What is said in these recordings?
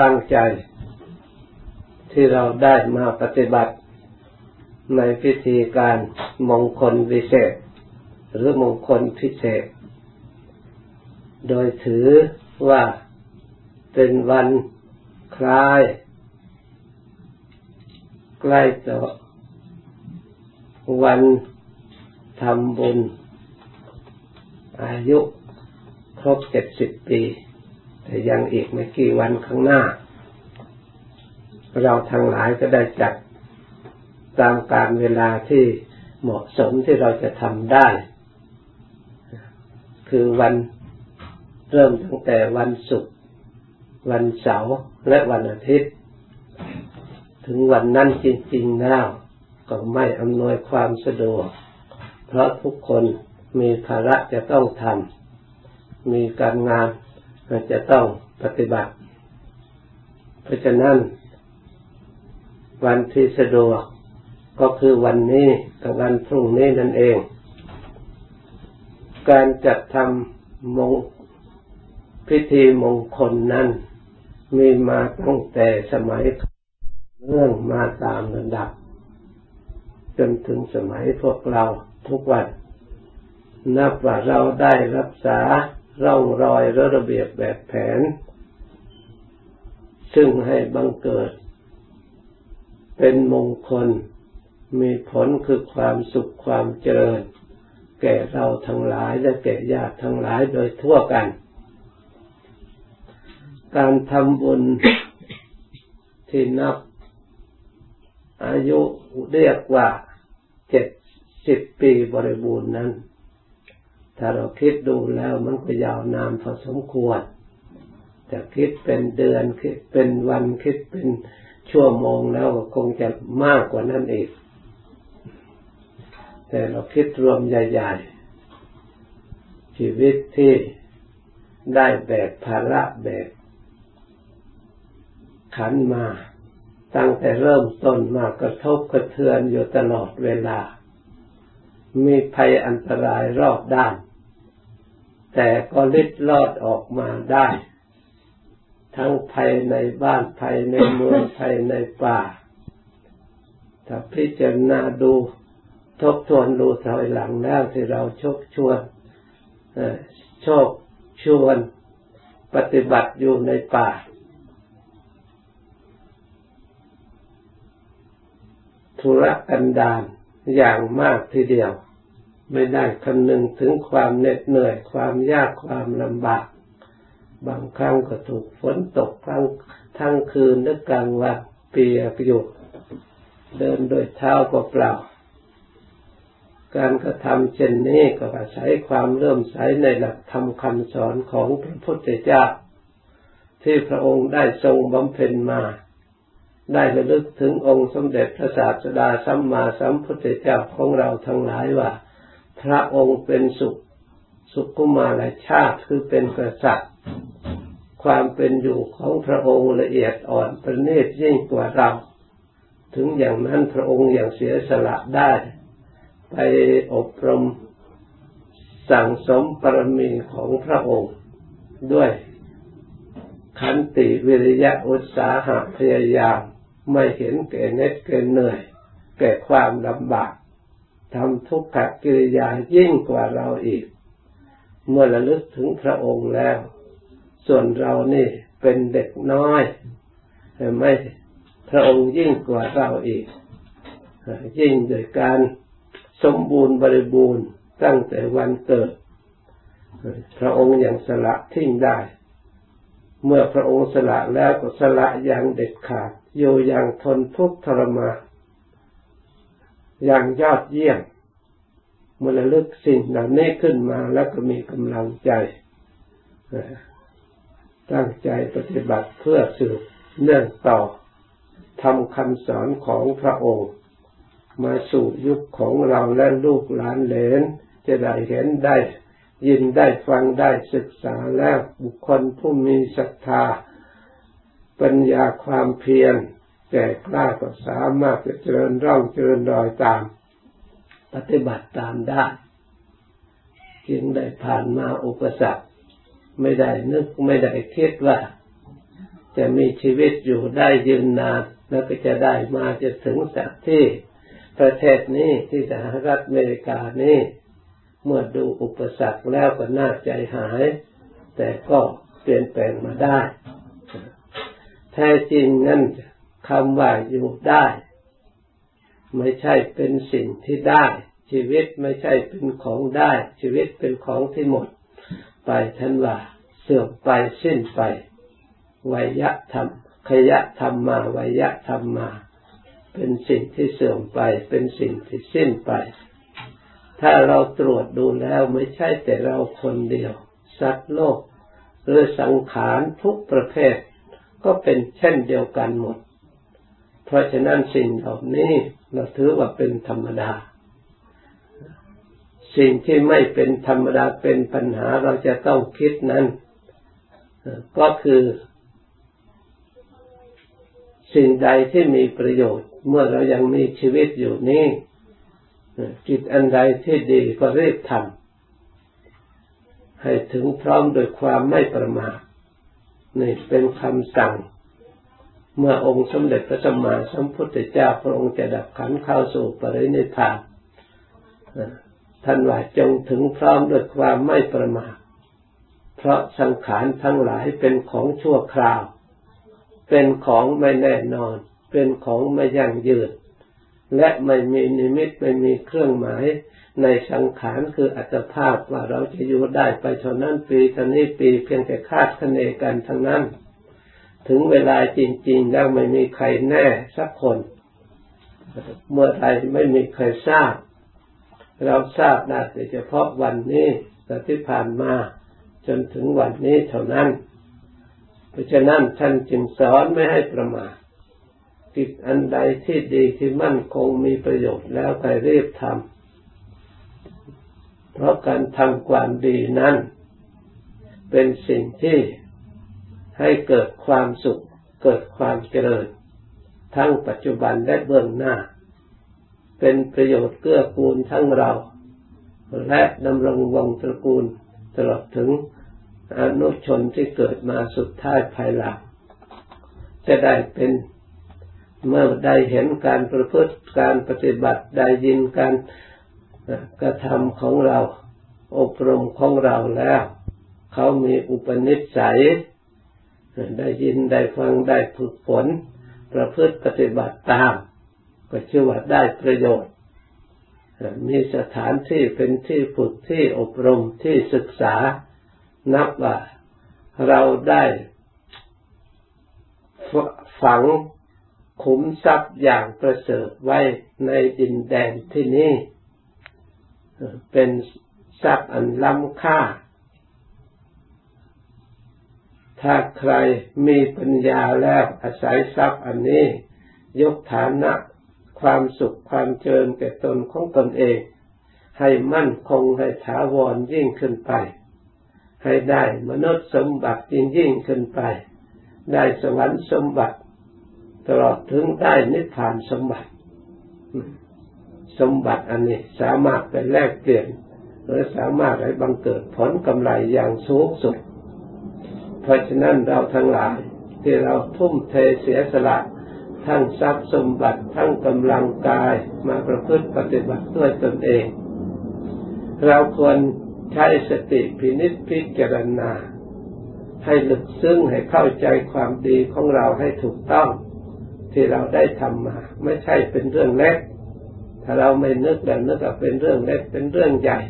ตั้งใจที่เราได้มาปฏิบัติในพิธีการมงคลวิเศษ หรือมงคลพิเศษ โดยถือว่าเป็นวันคล้าย ใกล้ต่อวันทำบุญ อายุครบเจ็ดสิบปี แต่ยังอีกไม่กี่วันข้างหน้า เราทั้งหลายก็ได้จัดตามการเวลาที่เหมาะสมที่เราจะทำได้ คือวันเริ่มตั้งแต่วันศุกร์วันเสาร์และวันอาทิตย์ ถึงวันนั้นจริง ๆ แล้ว ก็ไม่อำนวยความสะดวก เพราะทุกคนมีภาระจะต้องทำมีการงาน จะต้องปฏิบัติ เพราะฉะนั้นวันที่สะดวกก็คือวันนี้กับวันพรุ่งนี้นั่นเอง การจัดทำมงพิธีมงคลนั้น มีมาตั้งแต่สมัยเรื่องมาตามระดับ จนถึงสมัยพวกเราทุกวัน นับว่าเราได้รักษา ร่องรอยและระเบียบแบบแผน ซึ่งให้บังเกิด เป็นมงคล มีผลคือความสุขความเจริญ แก่เราทั้งหลายและแก่ญาติทั้งหลายโดยทั่วกัน การทำบุญที่นับ อายุเรียกว่าเจ็ดสิบปีบริบูรณ์นั้น ถ้าเราคิดดูแล้วมันก็ยาวนานพอสมควรจะคิดเป็นเดือนคิดเป็นวันคิดเป็นชั่วโมงแล้วคงจะมากกว่านั้นอีก แต่เราคิดรวมใหญ่ๆ ชีวิตที่ได้แบกภาระแบกขันมา ตั้งแต่เริ่มต้นมากระทบกระเทือนอยู่ตลอดเวลา มีภัยอันตรายรอบด้าน แต่ก็ลิดลอดออกมาได้ ทั้งภัยในบ้านภัยในเมืองภัยในป่า ถ้าพิจารณาดูทบทวนดูถอยหลังแล้วที่เราชกชวนโชคชวนปฏิบัติอยู่ในป่า ธุระกันดารอย่างมากทีเดียว ไม่ได้คำนึงถึงความเหน็ดเหนื่อยความยากความลำบาก บางครั้งก็ถูกฝนตกครั้งทั้งคืนและกลางวันเปียกอยู่เดินโดยเท้าเปล่าการกระทำเช่นนี้ก็อาศัยความเริ่มใสในหลักธรรมคำสอนของพระพุทธเจ้า ที่พระองค์ได้ทรงบำเพ็ญมา ได้ระลึกถึงองค์สมเด็จพระศาสดาสัมมาสัมพุทธเจ้าของเราทั้งหลายว่า พระองค์เป็นสุขสุขุมาลชาติคือเป็นกษัตริย์ ความเป็นอยู่ของพระองค์ละเอียดอ่อนประณีตยิ่งกว่าเรา ถึงอย่างนั้นพระองค์อย่างเสียสละได้ ไปอบรมสั่งสมปรมีของพระองค์ด้วยขันติวิริยะอุตสาหะพยายาม ไม่เห็นแก่เน็ดแก่เหนื่อย แก่ความลำบาก ทำทุกขกิริยายิ่งกว่าเราอีก เมื่อระลึกถึงพระองค์แล้ว ส่วนเรานี่เป็นเด็กน้อยแต่ไม่พระองค์ยิ่งกว่าเราอีก ยิ่งโดยการสมบูรณ์บริบูรณ์ตั้งแต่วันเกิด พระองค์ยังสละทิ้งได้ เมื่อพระองค์สละแล้วก็สละอย่างเด็ดขาดอยู่อย่างทนทุกข์ทรมาน อย่างยอดเยี่ยมเมื่อระลึกสิ่งเหล่านี้ขึ้นมาแล้วก็มีกำลังใจตั้งใจปฏิบัติเพื่อสืบเนื่องต่อทำคำสอนของพระองค์ มาสู่ยุคของเราและลูกหลานเหลนจะได้เห็นได้ยินได้ฟังได้ศึกษาแล้วบุคคลผู้มีศรัทธา ปัญญาความเพียร แก่กล้าก็สามารถจะเจริญร่องเจริญรอยตาม ปฏิบัติตามได้จึงได้ผ่านมาอุปสรรคไม่ได้นึกไม่ได้คิดว่า จะมีชีวิตอยู่ได้ยืนนาน แล้วก็จะได้มาจะถึงสักที่ประเทศนี้ที่สหรัฐอเมริกานี้เมื่อดูอุปสรรคแล้วก็น่าใจหาย แต่ก็เปลี่ยนแปลงมาได้ แท้จริงนั้น คำว่าอยู่ได้ ไม่ใช่เป็นสิ่งที่ได้ ชีวิตไม่ใช่เป็นของได้ ชีวิตเป็นของที่หมด ไปท่านว่าเสื่อมไปสิ้นไปวิยะธรรมขยะธรรมมาวิยะธรรมมา เป็นสิ่งที่เสื่อมไป เป็นสิ่งที่สิ้นไป ถ้าเราตรวจดูแล้วไม่ใช่แต่เราคนเดียว สัตว์โลกหรือสังขารทุกประเภท ก็เป็นเช่นเดียวกันหมด เพราะฉะนั้นสิ่งเหล่านี้เราถือว่าเป็นธรรมดา สิ่งที่ไม่เป็นธรรมดาเป็นปัญหาเราจะต้องคิดนั้น ก็คือ สิ่งใดที่มีประโยชน์ เมื่อเรายังมีชีวิตอยู่นี้กิจอันใดที่ดีก็รีบทำให้ถึงพร้อมโดยความไม่ประมาทนี่เป็นคำสั่ง เมื่อองค์สมเด็จพระสัมมาสัมพุทธเจ้าพระองค์จะดับขันเข้าสู่ปรินิพพานท่านว่าจงถึงพร้อมด้วยความไม่ประมาทเพราะสังขารทั้งหลายเป็นของชั่วคราว เป็นของไม่แน่นอน เป็นของไม่ยั่งยืน และไม่มีนิมิตไม่มีเครื่องหมายในสังขารคืออัตภาพว่าเราจะอยู่ได้ไปเท่านั้นปีเท่านี้ปีเพียงแต่คาดคะเนกันทั้งนั้น ถึงเวลาจริง ๆ แล้วไม่มีใครแน่สักคน เมื่อไรไม่มีใครทราบ เราทราบได้เฉพาะวันนี้แต่ที่ผ่านมาจนถึงวันนี้เท่านั้น เพราะฉะนั้นท่านจึงสอนไม่ให้ประมาทกิจอันใดที่ดีที่มั่นคงมีประโยชน์แล้วไปรีบทำเพราะการทำความดีนั้น เป็นสิ่งที่ ให้เกิดความสุข เกิดความเจริญ ทั้งปัจจุบันและเบื้องหน้า เป็นประโยชน์เกื้อกูลทั้งเรา และดำรงวงตระกูลตลอดถึงอนุชนที่เกิดมาสุดท้ายภายหลังจะได้เป็นเมื่อได้เห็นการประพฤติการปฏิบัติได้ยินการกระทำของเรา อบรมของเราแล้ว เขามีอุปนิสัย ได้ยินได้ฟังได้ฝึกฝน ประพฤติปฏิบัติตาม ก็ชื่อว่าได้ประโยชน์ มีสถานที่เป็นที่ฝึกที่อบรมที่ศึกษา นับว่าเราได้ฝังขุมทรัพย์อย่างประเสริฐไว้ในดินแดนที่นี้ เป็นทรัพย์อันล้ำค่า ถ้าใครมีปัญญาแล้วอาศัยทรัพย์อันนี้ ยกฐานะความสุขความเจริญแก่ตนของตนเอง ให้มั่นคงให้ถาวรยิ่งขึ้นไป ให้ได้มนุษย์สมบัติยิ่งยิ่งขึ้นไป ได้สวรรค์สมบัติ ตลอดถึงได้นิพพานสมบัติ สมบัติอันนี้สามารถไปแลกเปลี่ยน หรือสามารถให้บังเกิดผลกำไรอย่างสูงสุด เพราะฉะนั้นเราทั้งหลายที่เราทุ่มเทเสียสละทั้งทรัพย์สมบัติทั้งกำลังกายมาประพฤติปฏิบัติด้วยตนเอง เราควรใช้สติพินิจพิจารณา ให้ลึกซึ้งให้เข้าใจความดีของเราให้ถูกต้อง ที่เราได้ทำมา ไม่ใช่เป็นเรื่องเล็ก ถ้าเราไม่นึกแบบนึกว่าเป็นเรื่องเล็กเป็นเรื่องใหญ่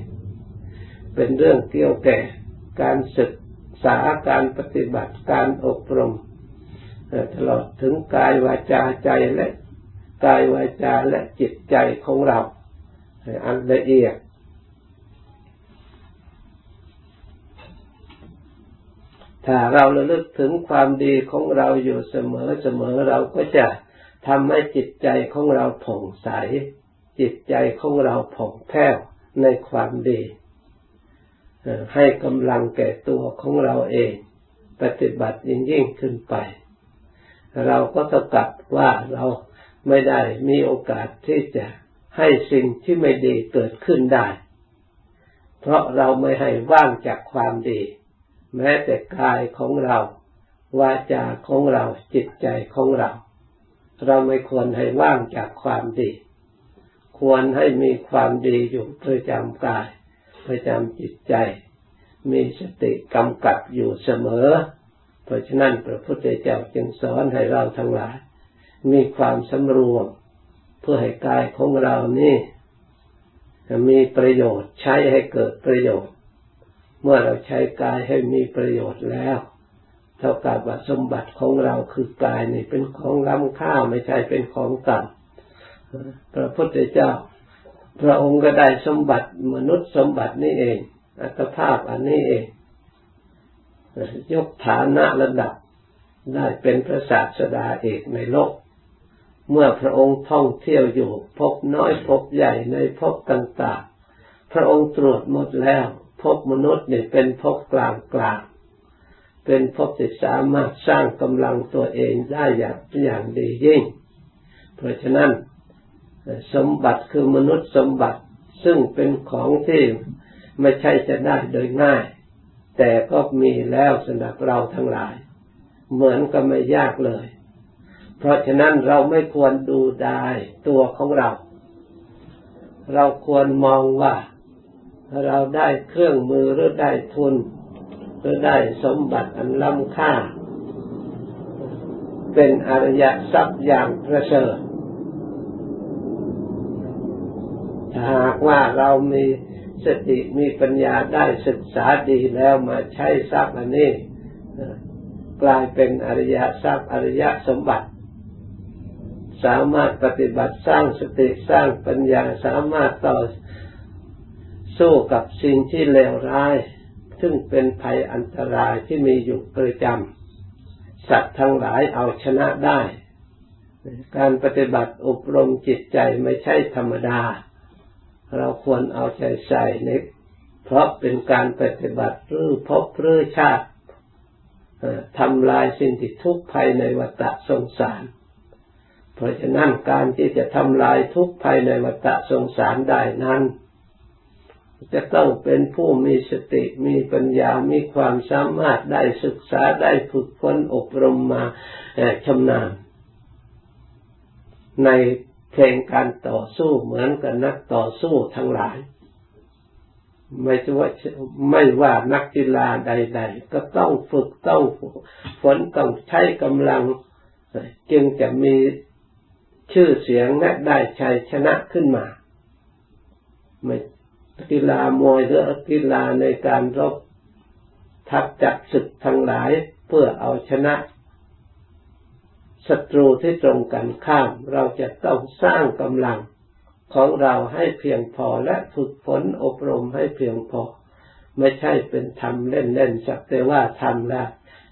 เป็นเรื่องเกี่ยวแก่การศึก ษาการปฏิบัติการอบรมตลอดถึงกายวาจาใจและกายวาจาและจิตใจของเราอันละเอียดถ้าเราระลึกถึงความดีของเราอยู่เสมอเสมอเราก็จะทำให้จิตใจของเราผ่องใส จิตใจของเราผ่องแผ้วในความดี ให้กำลังแก่ตัวของเราเอง ปฏิบัติยิ่งยิ่งขึ้นไป เราก็ตะกับว่าเราไม่ได้มีโอกาสที่จะให้สิ่งที่ไม่ดีเกิดขึ้นได้ เพราะเราไม่ให้ว่างจากความดี แม้แต่กายของเรา วาจาของเราจิตใจของเรา เราไม่ควรให้ว่างจากความดี ควรให้มีความดีอยู่ประจำกาย ประจำจิตใจ มีสติกำกับอยู่เสมอ เพราะฉะนั้นพระพุทธเจ้าจึงสอนให้เราทั้งหลาย มีความสำรวม เพื่อให้กายของเรานี่มีประโยชน์ใช้ให้เกิดประโยชน์ เมื่อเราใช้กายให้มีประโยชน์แล้ว เท่ากับว่าสมบัติของเราคือกายนี่เป็นของล้ำค่าไม่ใช่เป็นของต่ำพระพุทธเจ้า พระองค์ก็ได้สมบัติมนุษย์สมบัตินี่เองอัตภาพอันนี้เองยกฐานะระดับได้เป็นพระศาสดาเอกในโลก เมื่อพระองค์ท่องเที่ยวอยู่ พบน้อยพบใหญ่ในพบต่างๆ พระองค์ตรวจหมดแล้ว พบมนุษย์เนี่ยเป็นพบกลางกลางเป็นพบที่สามารถสร้างกำลังตัวเองได้อย่างอย่างดียิ่ง เพราะฉะนั้น สมบัติคือมนุษย์สมบัติซึ่งเป็นของที่ไม่ใช่จะได้โดยง่าย แต่ก็มีแล้วสำหรับเราทั้งหลาย เหมือนก็ไม่ยากเลย เพราะฉะนั้นเราไม่ควรดูได้ตัวของเรา เราควรมองว่าเราได้เครื่องมือหรือได้ทุน หรือได้สมบัติอันล้ำค่า เป็นอริยทรัพย์อย่างประเสริฐ หากว่าเรามีสติมีปัญญาได้ศึกษาดีแล้วมาใช้ทรัพย์อันนี้กลายเป็นอริยทรัพย์อริยสมบัติ สามารถปฏิบัติสร้างสติสร้างปัญญาสามารถต่อสู้กับสิ่งที่เลวร้าย ซึ่งเป็นภัยอันตรายที่มีอยู่ประจำสัตว์ทั้งหลายเอาชนะได้ การปฏิบัติอบรมจิตใจไม่ใช่ธรรมดา เราควรเอาใจใส่ในเพราะเป็นการปฏิบัติรื้อพบรื้อชาติทำลายสิ่งที่ทุกข์ภัยในวัฏสงสาร เพราะฉะนั้นการที่จะทำลายทุกภัยในวัฏสงสารได้นั้น จะต้องเป็นผู้มีสติมีปัญญา มีความสามารถได้ศึกษาได้ฝึกฝนอบรมมาชำนาญใน เพลงการต่อสู้เหมือนกับนักต่อสู้ทั้งหลาย ไม่ว่าไม่ว่านักกีฬาใด ๆ ก็ต้องฝึกต้องฝนต้องใช้กำลัง จึงจะมีชื่อเสียงและได้ชัยชนะขึ้นมาไม่กีฬามวยหรือกีฬาในการรบทักจับศึกทั้งหลายเพื่อเอาชนะ ศัตรูที่ตรงกันข้าม เราจะต้องสร้างกำลังของเราให้เพียงพอและฝึกฝนอบรมให้เพียงพอ ไม่ใช่เป็นทำเล่นๆสักแต่ว่าทำแล้ว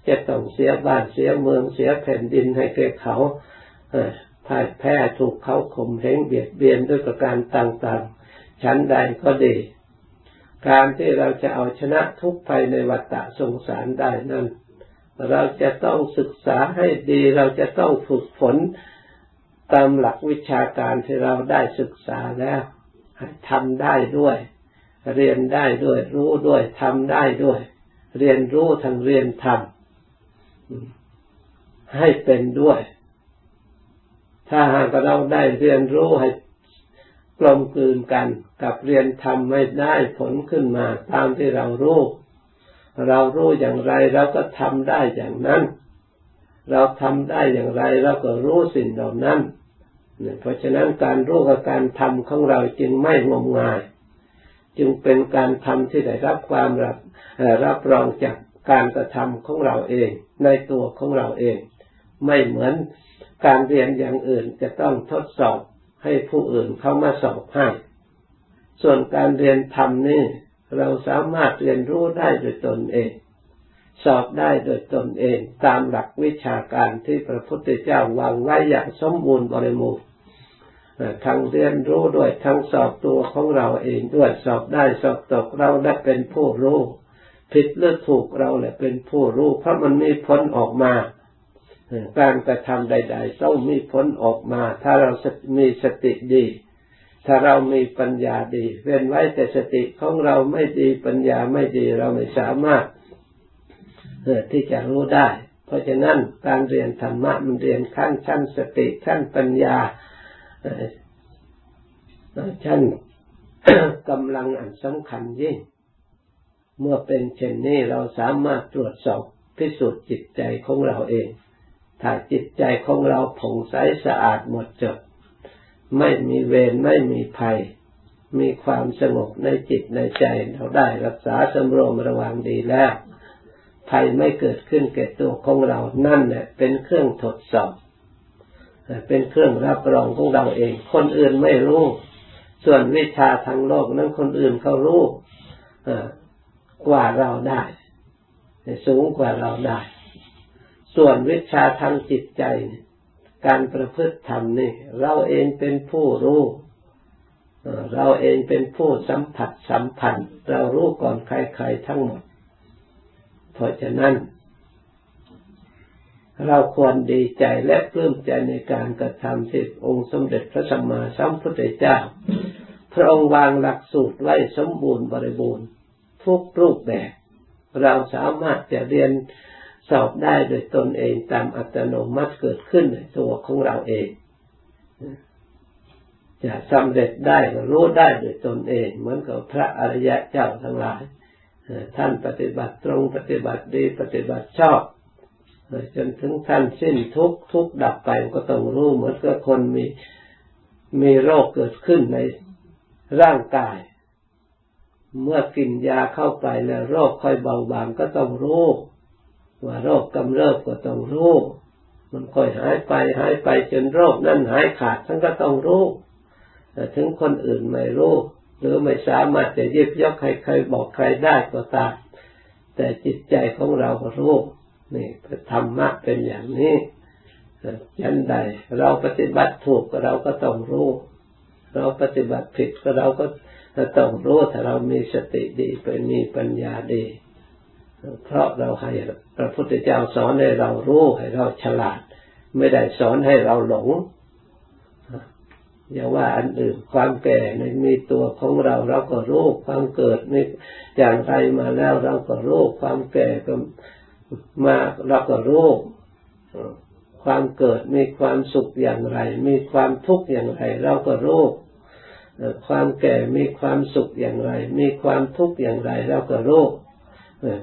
จะต้องเสียบ้านเสียเมืองเสียแผ่นดินให้แก่เขาพ่ายแพ้ถูกเขาข่มเหงเบียดเบียนด้วยประการต่างๆ ชั้นใดก็ดี การที่เราจะเอาชนะทุกภัยในวัฏสงสารได้นั้น เราจะต้องศึกษาให้ดีเราจะต้องฝึกฝนตามหลักวิชาการที่เราได้ศึกษาแล้วทำได้ด้วย เรียนได้ด้วย รู้ด้วยทำได้ด้วย เรียนรู้ทั้งเรียนทำให้เป็นด้วย ถ้าหากเราได้เรียนรู้ให้กลมกลืนกัน กับเรียนทำไม่ได้ผลขึ้นมาตามที่เรารู้ เรารู้อย่างไรเราก็ทำได้อย่างนั้น เราทำได้อย่างไรเราก็รู้สิ่งเหล่านั้นเพราะฉะนั้นการรู้กับการทำของเราจึงไม่งมงาย จึงเป็นการทำที่ได้รับความรับรับรองจากการกระทำของเราเอง ในตัวของเราเอง ไม่เหมือนการเรียนอย่างอื่นจะต้องทดสอบให้ผู้อื่นเข้ามาสอบให้ ส่วนการเรียนธรรมนี่ เราสามารถเรียนรู้ได้โดยตนเอง สอบได้โดยตนเอง ตามหลักวิชาการที่พระพุทธเจ้าวางไว้อย่างสมบูรณ์บริบูรณ์ทั้งเรียนรู้ด้วยทั้งสอบตัวของเราเองด้วยสอบได้สอบตกเราได้เป็นผู้รู้ผิดหรือถูกเราแหละเป็นผู้รู้เพราะมันมีผลออกมาการกระทำใด ๆ ต้องมีผลออกมา ถ้าเรามีสติดี ถ้าเรามีปัญญาดีเว้นไว้แต่สติของเราไม่ดีปัญญาไม่ดีเราไม่สามารถที่จะรู้ได้ เพราะฉะนั้นการเรียนธรรมะมันเรียนขั้นชั้นสติขั้นปัญญาชั้นกำลังอันสำคัญยิ่ง เมื่อเป็นเช่นนี้เราสามารถตรวจสอบพิสูจน์จิตใจของเราเอง ถ้าจิตใจของเราผ่องใสสะอาดหมดจด ไม่มีเวรไม่มีภัย มีความสงบในจิตในใจเราได้รักษาสำรวมระวังดีแล้วภัยไม่เกิดขึ้นแก่ตัวของเรานั่นแหละเป็นเครื่องทดสอบเป็นเครื่องรับรองของเราเอง คนอื่นไม่รู้ ส่วนวิชาทางโลกนั้นคนอื่นเขารู้กว่าเราได้ สูงกว่าเราได้ ส่วนวิชาทางจิตใจ การประพฤติธรรมนี่เราเองเป็นผู้รู้เราเองเป็นผู้สัมผัสสัมพันธ์ เรารู้ก่อนใครๆทั้งหมด เพราะฉะนั้น เราควรดีใจและปลื้มใจในการกระทำที่องค์สมเด็จพระสัมมาสัมพุทธเจ้า พระองค์วางหลักสูตรไว้สมบูรณ์บริบูรณ์ทุกรูปแบบ เราสามารถจะเรียน สอบได้โดยตนเองตามอัตโนมัติเกิดขึ้นในตัวของเราเองจะสำเร็จได้รู้ได้โดยตนเอง เหมือนกับพระอริยะเจ้าทั้งหลายท่านปฏิบัติตรงปฏิบัติดีปฏิบัติชอบจนถึงท่านสิ้นทุกทุกดับไปก็ต้องรู้เหมือนกับคนมีมีโรคเกิดขึ้นในร่างกาย เมื่อกินยาเข้าไปแล้วโรคค่อยเบาบางก็ต้องรู้ ว่าโรคกำเริบก็ต้องรู้ มันค่อยหายไปหายไปจนโรคนั่นหายขาดท่านก็ต้องรู้แต่ถึงคนอื่นไม่รู้ หรือไม่สามารถจะยิบยกใครใครบอกใครได้ก็ตามแต่จิตใจของเราก็รู้นี่ธรรมะเป็นอย่างนี้ยันใด เราปฏิบัติถูกเราก็ต้องรู้ เราปฏิบัติผิดก็เราก็ต้องรู้ถ้าเรามีสติดีไปมีปัญญาดี เพราะเราให้พระพุทธเจ้าสอนให้เรารู้ให้เราฉลาด ไม่ได้สอนให้เราหลงอย่าว่าอันอื่นความแก่ในมีตัวของเราเราก็รู้ความเกิดมีอย่างไรมาแล้วเราก็รู้ความแก่ก็มาเราก็รู้ความเกิดมีความสุขอย่างไร มีความทุกข์อย่างไร เราก็รู้ความแก่มีความสุขอย่างไร มีความทุกข์อย่างไร เราก็รู้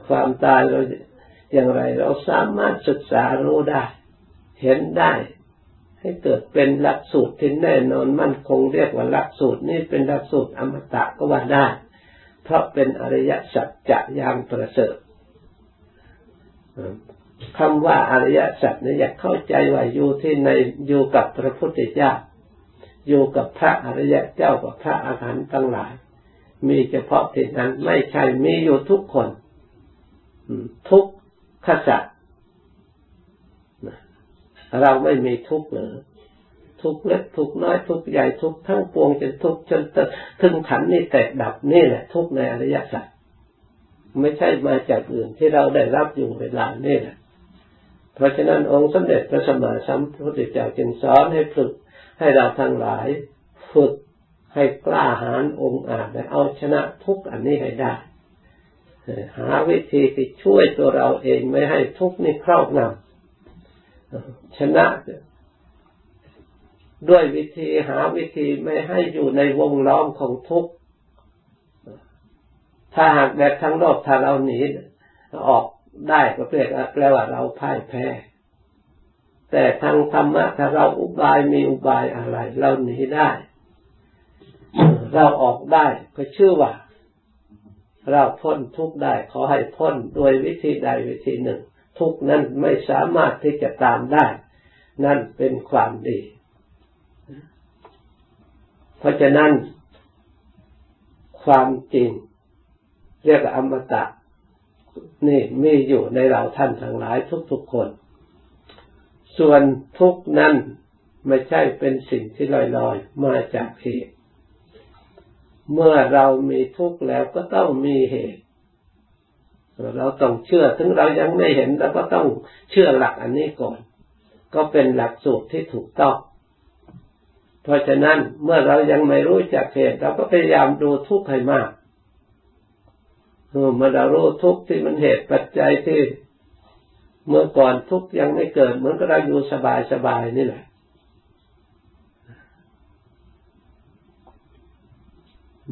ความตายเราอย่างไร เราสามารถศึกษารู้ได้ เห็นได้ ให้เกิดเป็นหลักสูตรที่แน่นอนมั่นคงเรียกว่าหลักสูตรนี้เป็นหลักสูตรอมตะก็ว่าได้ เพราะเป็นอริยสัจจะยามประเสริฐคำว่าอริยสัจเนี่ยอยากเข้าใจว่าอยู่ที่ในอยู่กับพระพุทธเจ้าอยู่กับพระอริยะเจ้ากับพระอาหารทั้งหลาย มีเฉพาะที่นั้นไม่ใช่มีอยู่ทุกคน ทุกขสัตเราไม่มีทุกหรือทุกเล็กทุกน้อยทุกใหญ่ทุกทั้งปวงจนทุกจนถึงขันนี่แตกดับนี่แหละ ทุกในอริยสัจไม่ใช่มาจากอื่นที่เราได้รับอยู่เวลานี่แหละเพราะฉะนั้นองค์สมเด็จพระสัมมาสัมพุทธเจ้าจึงสอนให้ฝึกให้เราทั้งหลายฝึกให้กล้าหาญองค์อาจและเอาชนะทุกอันนี้ให้ได้ หาวิธีที่ช่วยตัวเราเองไม่ให้ทุกข์นี้ครอบงำชนะด้วยวิธีหาวิธีไม่ให้อยู่ในวงล้อมของทุกข์ ถ้าหากแบบทั้งโลกถ้าเราหนีออกได้ก็แปลว่าเราพ่ายแพ้ แต่ทางธรรมะถ้าเราอุบายมีอุบายอะไร เราหนีได้ เราออกได้ก็ชื่อว่า เราพ้นทุกได้ขอให้พ้นโดยวิธีใดวิธีหนึ่ง ทุกนั้นไม่สามารถที่จะตามได้ นั่นเป็นความดี เพราะฉะนั้น ความจริง เรียกอมตะ นี่มีอยู่ในเราท่านทั้งหลายทุกๆคน ส่วนทุกนั้นไม่ใช่เป็นสิ่งที่ลอยๆ มาจากเหตุ เมื่อเรามีทุกข์แล้วก็ต้องมีเหตุ เราต้องเชื่อ ถึงเรายังไม่เห็นเราก็ต้องเชื่อหลักอันนี้ก่อน ก็เป็นหลักสูตรที่ถูกต้อง เพราะฉะนั้นเมื่อเรายังไม่รู้จักเหตุ เราก็พยายามดูทุกข์ให้มากเมื่อเรารู้ทุกข์ที่มันเหตุปัจจัยที่เมื่อก่อนทุกข์ยังไม่เกิดเหมือนกับเราอยู่สบายสบายนี่แหละ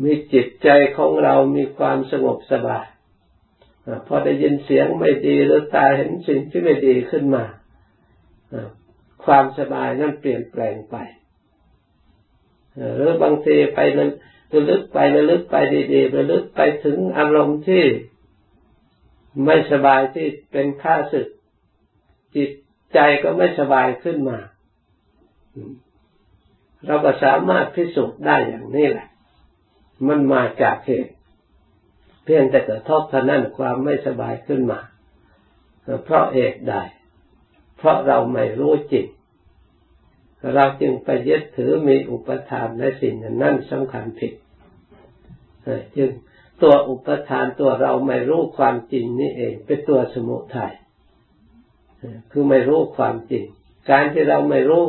มีจิตใจของเรามีความสงบสบายพอได้ยินเสียงไม่ดีหรือตาเห็นสิ่งที่ไม่ดีขึ้นมาความสบายนั้นเปลี่ยนแปลงไปหรือบางทีไประลึกไประลึกไปีๆระลึกไปถึงอารมณ์ที่ไม่สบายที่เป็นข้าศึก จิตใจก็ไม่สบายขึ้นมา เราก็สามารถพิสูจน์ได้อย่างนี้แหละ มันมาจากเหตุเพียงแต่กระทบเท่านั้นความไม่สบายขึ้นมา เพราะเหตุใด เพราะเราไม่รู้จริงเราจึงไปยึดถือมีอุปทานในสิ่งนั้นสำคัญผิดจึงตัวอุปทานตัวเราไม่รู้ความจริงนี่เอง เป็นตัวสมุทัยคือไม่รู้ความจริง การที่เราไม่รู้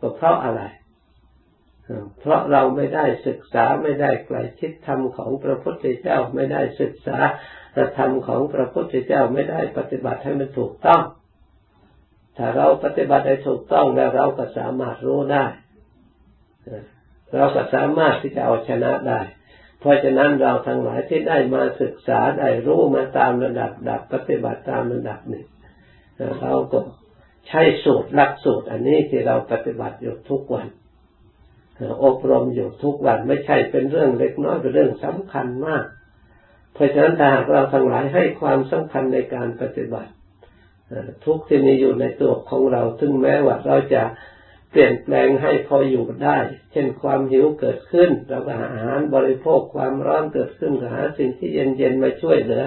ก็เพราะอะไร เพราะเราไม่ได้ศึกษาไม่ได้ใกล้ชิดธรรมของพระพุทธเจ้าไม่ได้ศึกษาธรรมของพระพุทธเจ้าไม่ได้ปฏิบัติให้มันถูกต้อง ถ้าเราปฏิบัติได้ถูกต้องแล้วเราก็สามารถรู้ได้ เราก็สามารถที่จะเอาชนะได้ เพราะฉะนั้นเราทั้งหลายที่ได้มาศึกษาได้รู้มาตามระดับดับปฏิบัติตามระดับหนึ่งเราก็ใช้สูตรหลักสูตรอันนี้ที่เราปฏิบัติอยู่ทุกวัน อบรมอยู่ทุกวันไม่ใช่เป็นเรื่องเล็กน้อยเป็นเรื่องสำคัญมาก เพราะฉะนั้นถ้าหากเราทั้งหลายให้ความสำคัญในการปฏิบัติทุกที่มีอยู่ในตัวของเราถึงแม้ว่าเราจะเปลี่ยนแปลงให้พออยู่ได้ เช่นความหิวเกิดขึ้น เราก็หาอาหารบริโภคความร้อนเกิดขึ้นก็หาสิ่งที่เย็นๆมาช่วยเหลือ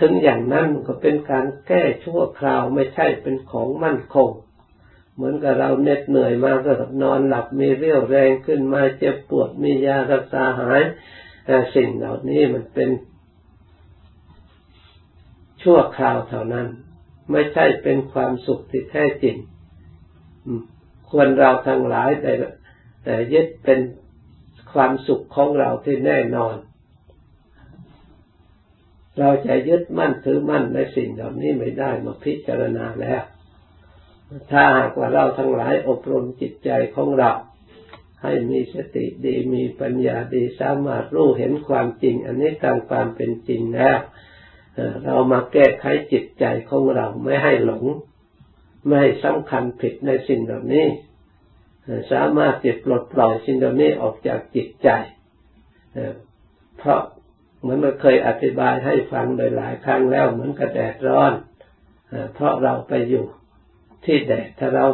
ถึงอย่างนั้นก็เป็นการแก้ชั่วคราวไม่ใช่เป็นของมั่นคง เหมือนกับเราเหน็ดเหนื่อยมาก็นอนหลับมีเรี่ยวแรงขึ้นมาเจ็บปวดมียารักษาหายแต่สิ่งเหล่านี้มันเป็น ชั่วคราวเท่านั้น ไม่ใช่เป็นความสุขที่แท้จริงควรเราทั้งหลายแต่แต่ยึดเป็นความสุขของเราที่แน่นอน เราจะยึดมั่นถือมั่นในสิ่งเหล่านี้ไม่ได้มาพิจารณาแล้ว ถ้าหากว่าเราทั้งหลายอบรมจิตใจของเรา ให้มีสติดีมีปัญญาดีสามารถรู้เห็นความจริง อันนี้ตามความเป็นจริงแล้วเรามาแก้ไขจิตใจของเราไม่ให้หลง ไม่ให้สำคัญผิดในสิ่งเหล่านี้ สามารถจิตปลดปล่อยสิ่งเหล่านี้ออกจากจิตใจ เพราะเหมือนเราเคยอธิบายให้ฟังโดยหลายครั้งแล้วเหมือนกระแดดร้อน เพราะเราไปอยู่ ที่แดดถ้าเรา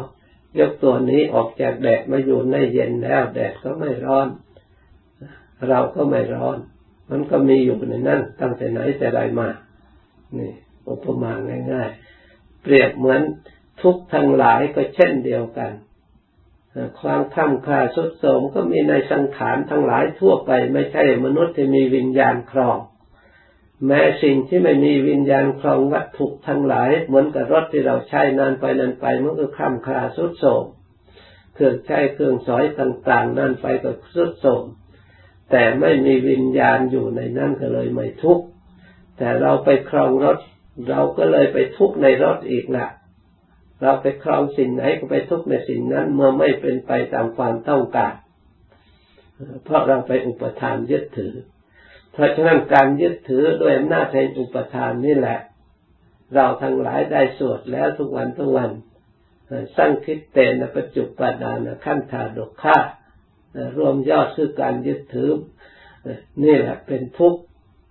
ยกตัวนี้ออกจากแดดมาอยู่ในเย็นแล้ว แดดก็ไม่ร้อน เราก็ไม่ร้อน มันก็มีอยู่ในนั้นตั้งแต่ไหนแต่ไรมา นี่อุปมาง่ายๆ เปรียบเหมือนทุกทั้งหลายก็เช่นเดียวกันความข้ามคาสุดโสมก็มีในสังขารทั้งหลายทั่วไป ไม่ใช่มนุษย์ที่มีวิญญาณครอง แม้สิ่งที่ไม่มีวิญญาณครองวัตถุทั้งหลาย เหมือนกับรถที่เราใช้นานไปนานไปมันก็ข้ามค่าสุดโสมเครื่องใช้เครื่องสอยต่าง ๆนั่นไปก็สุดโสมแต่ไม่มีวิญญาณอยู่ในนั้นก็เลยไม่ทุกข์แต่เราไปครองรถ เราก็เลยไปทุกข์ในรถอีกล่ะ เราไปครองสิ่งไหนก็ไปทุกข์ในสิ่งนั้นเมื่อไม่เป็นไปตามความต้องการ เพราะเราไปอุปทานยึดถือ เพราะฉะนั้นการยึดถือด้วยอำนาจแห่งอุปทานนี่แหละ เราทั้งหลายได้สวดแล้วทุกวันทุกวันสร้างคิดเตนปัจจุปดานขั้นธาดกข่ารวมยอดคือการยึดถือนี่แหละเป็นทุกข์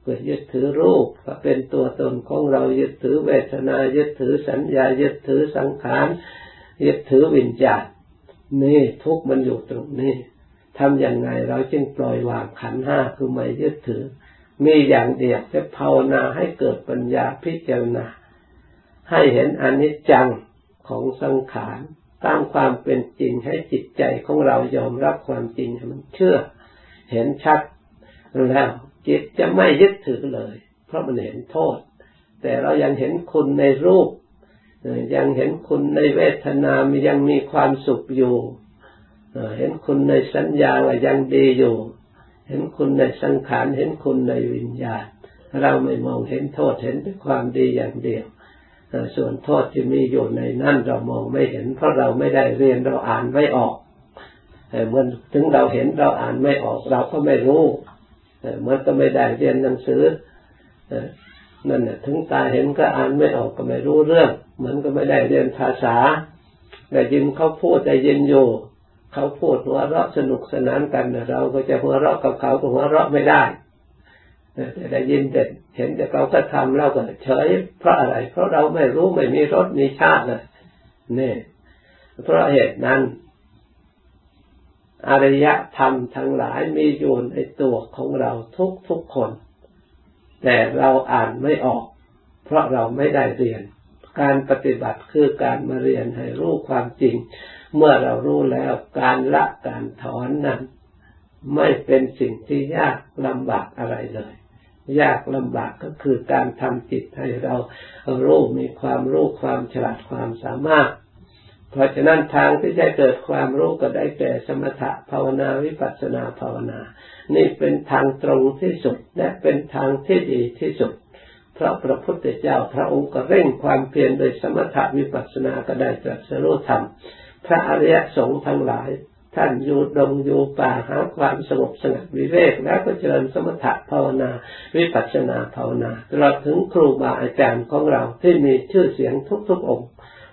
ก็ยึดถือรูปก็เป็นตัวตนของเรายึดถือเวทนายึดถือสัญญายึดถือสังขารยึดถือวิญญาณนี่ทุกมันอยู่ตรงนี้ ทำอย่างไงเราจึงปล่อยวางขันห้าคือไม่ยึดถือ มีอย่างเดียวจะภาวนาให้เกิดปัญญาพิจารณา ให้เห็นอนิจจังของสังขารตามความเป็นจริงให้จิตใจของเรายอมรับความจริงให้มันเชื่อ เห็นชัดแล้วจิตจะไม่ยึดถือเลย เพราะมันเห็นโทษ แต่เรายังเห็นคุณในรูป ยังเห็นคุณในเวทนามียังมีความสุขอยู่ เห็นคุณในสัญญาว่ายังดีอยู่ เห็นคุณในสังขาร เห็นคุณในวิญญาณ เราไม่มองเห็นโทษเห็นแต่ความดีอย่างเดียวส่วนโทษที่มีอยู่ในนั่นเรามองไม่เห็น เพราะเราไม่ได้เรียนเราอ่านไม่ออกเหมือนถึงเราเห็นเราอ่านไม่ออก เราก็ไม่รู้เหมือนก็ไม่ได้เรียนหนังสือนั่นแหละถึงตาเห็นก็อ่านไม่ออกก็ไม่รู้เรื่อง เหมือนก็ไม่ได้เรียนภาษาแต่ยินเขาพูดแต่ยินอยู่ เขาพูดหัวเราะสนุกสนานกันเราก็จะหัวเราะกับเขาก็หัวเราะไม่ได้แต่ได้ยินแต่เห็นแต่เขาก็ทำเราก็เฉยเพราะอะไร เพราะเราไม่รู้ไม่มีรสมีชาตินะนี่เพราะเหตุนั้น อริยธรรมทั้งหลายมีอยู่ในตัวของเราทุกทุกคน แต่เราอ่านไม่ออก เพราะเราไม่ได้เรียน การปฏิบัติคือการมาเรียนให้รู้ความจริง เมื่อเรารู้แล้วการละการถอนนั้น ไม่เป็นสิ่งที่ยากลำบากอะไรเลย ยากลำบากก็คือการทำจิตให้เรารู้มีความรู้ความฉลาดความสามารถเพราะฉะนั้นทางที่จะเกิดความรู้ก็ได้แก่สมถะภาวนาวิปัสสนาภาวนา นี่เป็นทางตรงที่สุดและเป็นทางที่ดีที่สุด พระพระพุทธเจ้าพระองค์ก็เร่งความเพียรโดยสมถะวิปัสสนาก็ได้ตรัสรู้ธรรม พระอริยสงฆ์ทั้งหลาย ท่านอยู่ดงอยู่ป่าหาความสงบสงัดวิเวกแล้วก็เจริญสมถะภาวนาวิปัสสนาภาวนาตลอดถึงครูบาอาจารย์ของเราที่มีชื่อเสียงทุกๆองค์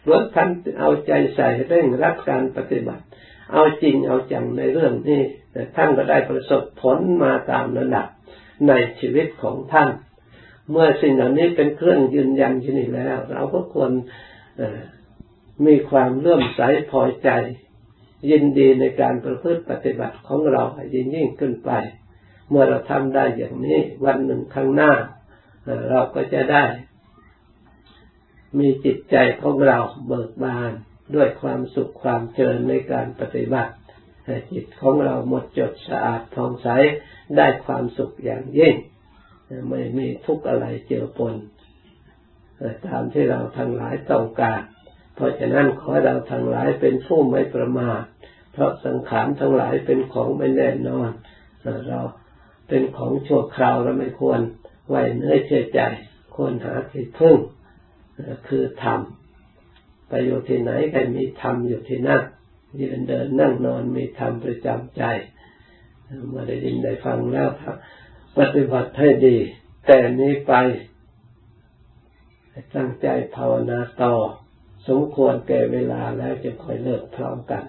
ล้วนท่านเอาใจใส่เร่งรัดการปฏิบัติ เอาจริงเอาจังในเรื่องนี้แต่ท่านก็ได้ประสบผลมาตามระดับในชีวิตของท่าน เมื่อสิ่งเหล่านี้เป็นเครื่องยืนยันที่นี่แล้ว เราก็ควรมีความเลื่อมใสพอใจ ยินดีในการประพฤติปฏิบัติของเรายิ่งยิ่งขึ้นไป เมื่อเราทำได้อย่างนี้ วันหนึ่งข้างหน้า เราก็จะได้ มีจิตใจของเราเบิกบานด้วยความสุขความเจริญในการปฏิบัติจิตของเราหมดจดสะอาดทองใสได้ความสุขอย่างยิ่ง ไม่มีทุกข์อะไรเจือปนตามที่เราทั้งหลายต้องการ เพราะฉะนั้นขอเราทั้งหลายเป็นผู้ไม่ประมาทเพราะสังขารทั้งหลายเป็นของไม่แน่นอน เราเป็นของชั่วคราวเราไม่ควรไว้เนื้อเชื่อใจควรหาที่พึ่งคือธรรมไปอยู่ที่ไหนก็มีธรรมอยู่ที่นั่นยืนเดินนั่งนอนมีธรรมประจำใจเมื่อได้ยินได้ฟังแล้ว ปฏิบัติให้ดี แต่นี้ไปตั้งใจภาวนาต่อ สมควรแก่เวลาแล้วจะค่อยเลิกพร้อมกัน